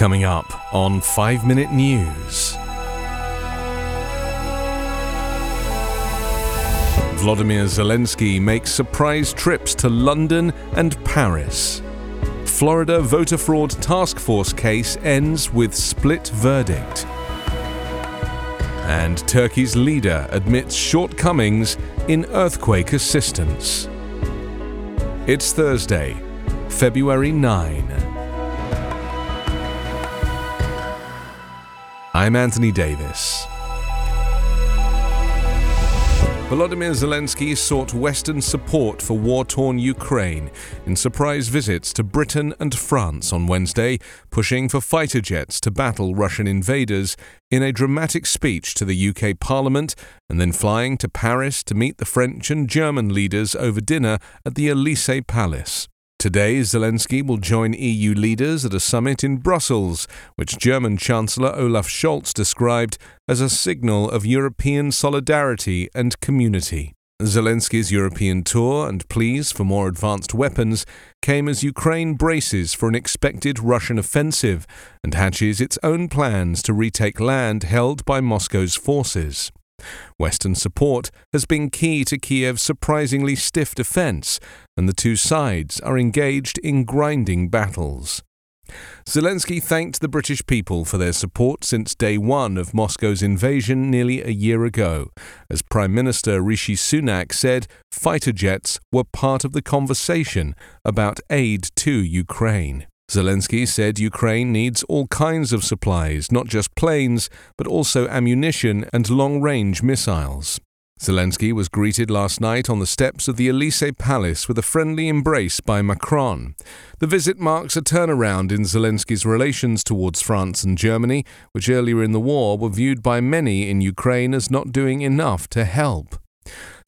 Coming up on 5 Minute News. Vladimir Zelensky makes surprise trips to London and Paris. Florida voter fraud task force case ends with split verdict. And Turkey's leader admits shortcomings in earthquake assistance. It's Thursday, February 9. I'm Anthony Davis. Volodymyr Zelensky sought Western support for war torn Ukraine in surprise visits to Britain and France on Wednesday, pushing for fighter jets to battle Russian invaders in a dramatic speech to the UK Parliament, and then flying to Paris to meet the French and German leaders over dinner at the Elysee Palace. Today, Zelensky will join EU leaders at a summit in Brussels, which German Chancellor Olaf Scholz described as a signal of European solidarity and community. Zelensky's European tour and pleas for more advanced weapons came as Ukraine braces for an expected Russian offensive and hatches its own plans to retake land held by Moscow's forces. Western support has been key to Kiev's surprisingly stiff defense, and the two sides are engaged in grinding battles. Zelensky thanked the British people for their support since day one of Moscow's invasion nearly a year ago. As Prime Minister Rishi Sunak said, fighter jets were part of the conversation about aid to Ukraine. Zelensky said Ukraine needs all kinds of supplies, not just planes, but also ammunition and long range missiles. Zelensky was greeted last night on the steps of the Elysee Palace with a friendly embrace by Macron. The visit marks a turnaround in Zelensky's relations towards France and Germany, which earlier in the war were viewed by many in Ukraine as not doing enough to help.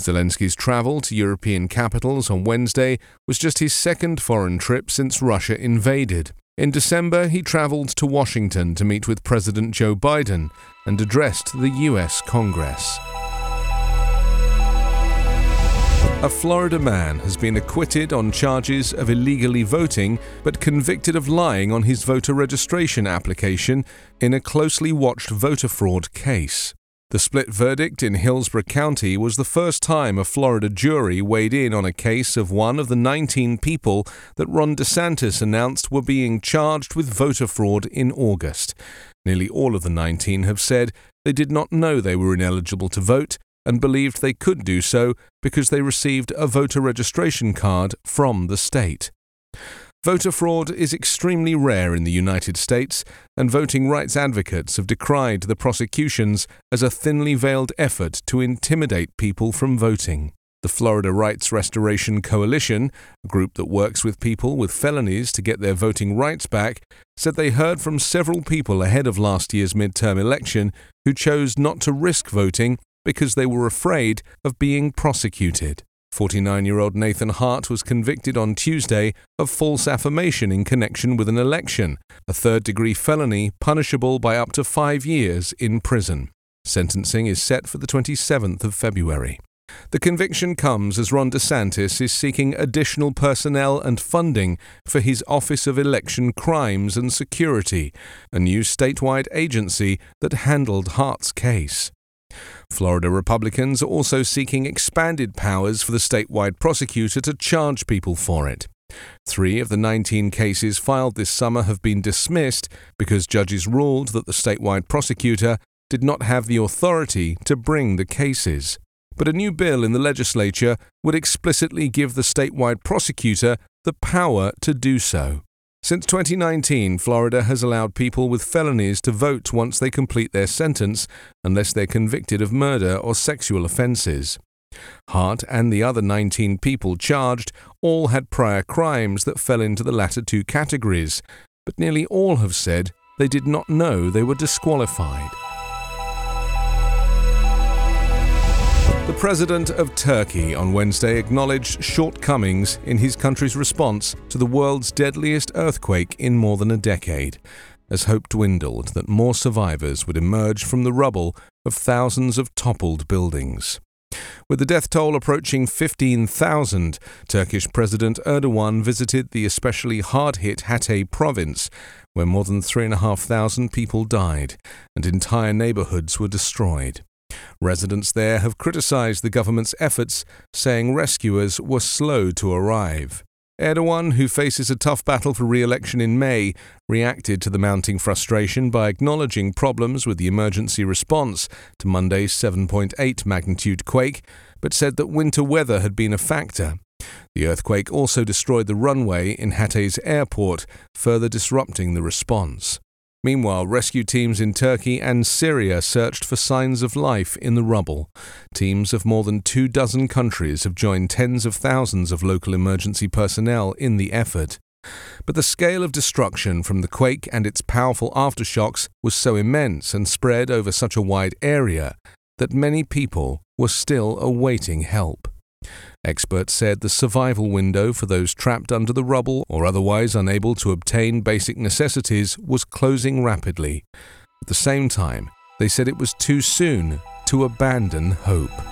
Zelensky's travel to European capitals on Wednesday was just his second foreign trip since Russia invaded. In December, he travelled to Washington to meet with President Joe Biden and addressed the U.S. Congress. A Florida man has been acquitted on charges of illegally voting but convicted of lying on his voter registration application in a closely watched voter fraud case. The split verdict in Hillsborough County was the first time a Florida jury weighed in on a case of one of the 19 people that Ron DeSantis announced were being charged with voter fraud in August. Nearly all of the 19 have said they did not know they were ineligible to vote and believed they could do so because they received a voter registration card from the state. Voter fraud is extremely rare in the United States, and voting rights advocates have decried the prosecutions as a thinly veiled effort to intimidate people from voting. The Florida Rights Restoration Coalition, a group that works with people with felonies to get their voting rights back, said they heard from several people ahead of last year's midterm election who chose not to risk voting because they were afraid of being prosecuted. 49 year old Nathan Hart was convicted on Tuesday of false affirmation in connection with an election, a third degree felony punishable by up to five years in prison. Sentencing is set for the 27th of February. The conviction comes as Ron DeSantis is seeking additional personnel and funding for his Office of Election Crimes and Security, a new statewide agency that handled Hart's case. Florida Republicans are also seeking expanded powers for the statewide prosecutor to charge people for it. Three of the 19 cases filed this summer have been dismissed because judges ruled that the statewide prosecutor did not have the authority to bring the cases. But a new bill in the legislature would explicitly give the statewide prosecutor the power to do so. Since 2019, Florida has allowed people with felonies to vote once they complete their sentence, unless they're convicted of murder or sexual offenses. Hart and the other 19 people charged all had prior crimes that fell into the latter two categories, but nearly all have said they did not know they were disqualified. The president of Turkey on Wednesday acknowledged shortcomings in his country's response to the world's deadliest earthquake in more than a decade, as hope dwindled that more survivors would emerge from the rubble of thousands of toppled buildings. With the death toll approaching 15,000, Turkish President Erdogan visited the especially hard hit Hatay province, where more than 3,500 people died and entire neighborhoods were destroyed. Residents there have criticized the government's efforts, saying rescuers were slow to arrive. Erdogan, who faces a tough battle for re election in May, reacted to the mounting frustration by acknowledging problems with the emergency response to Monday's 7.8 magnitude quake, but said that winter weather had been a factor. The earthquake also destroyed the runway in Hatay's airport, further disrupting the response. Meanwhile, rescue teams in Turkey and Syria searched for signs of life in the rubble. Teams of more than two dozen countries have joined tens of thousands of local emergency personnel in the effort. But the scale of destruction from the quake and its powerful aftershocks was so immense and spread over such a wide area that many people were still awaiting help. Experts said the survival window for those trapped under the rubble or otherwise unable to obtain basic necessities was closing rapidly. At the same time, they said it was too soon to abandon hope.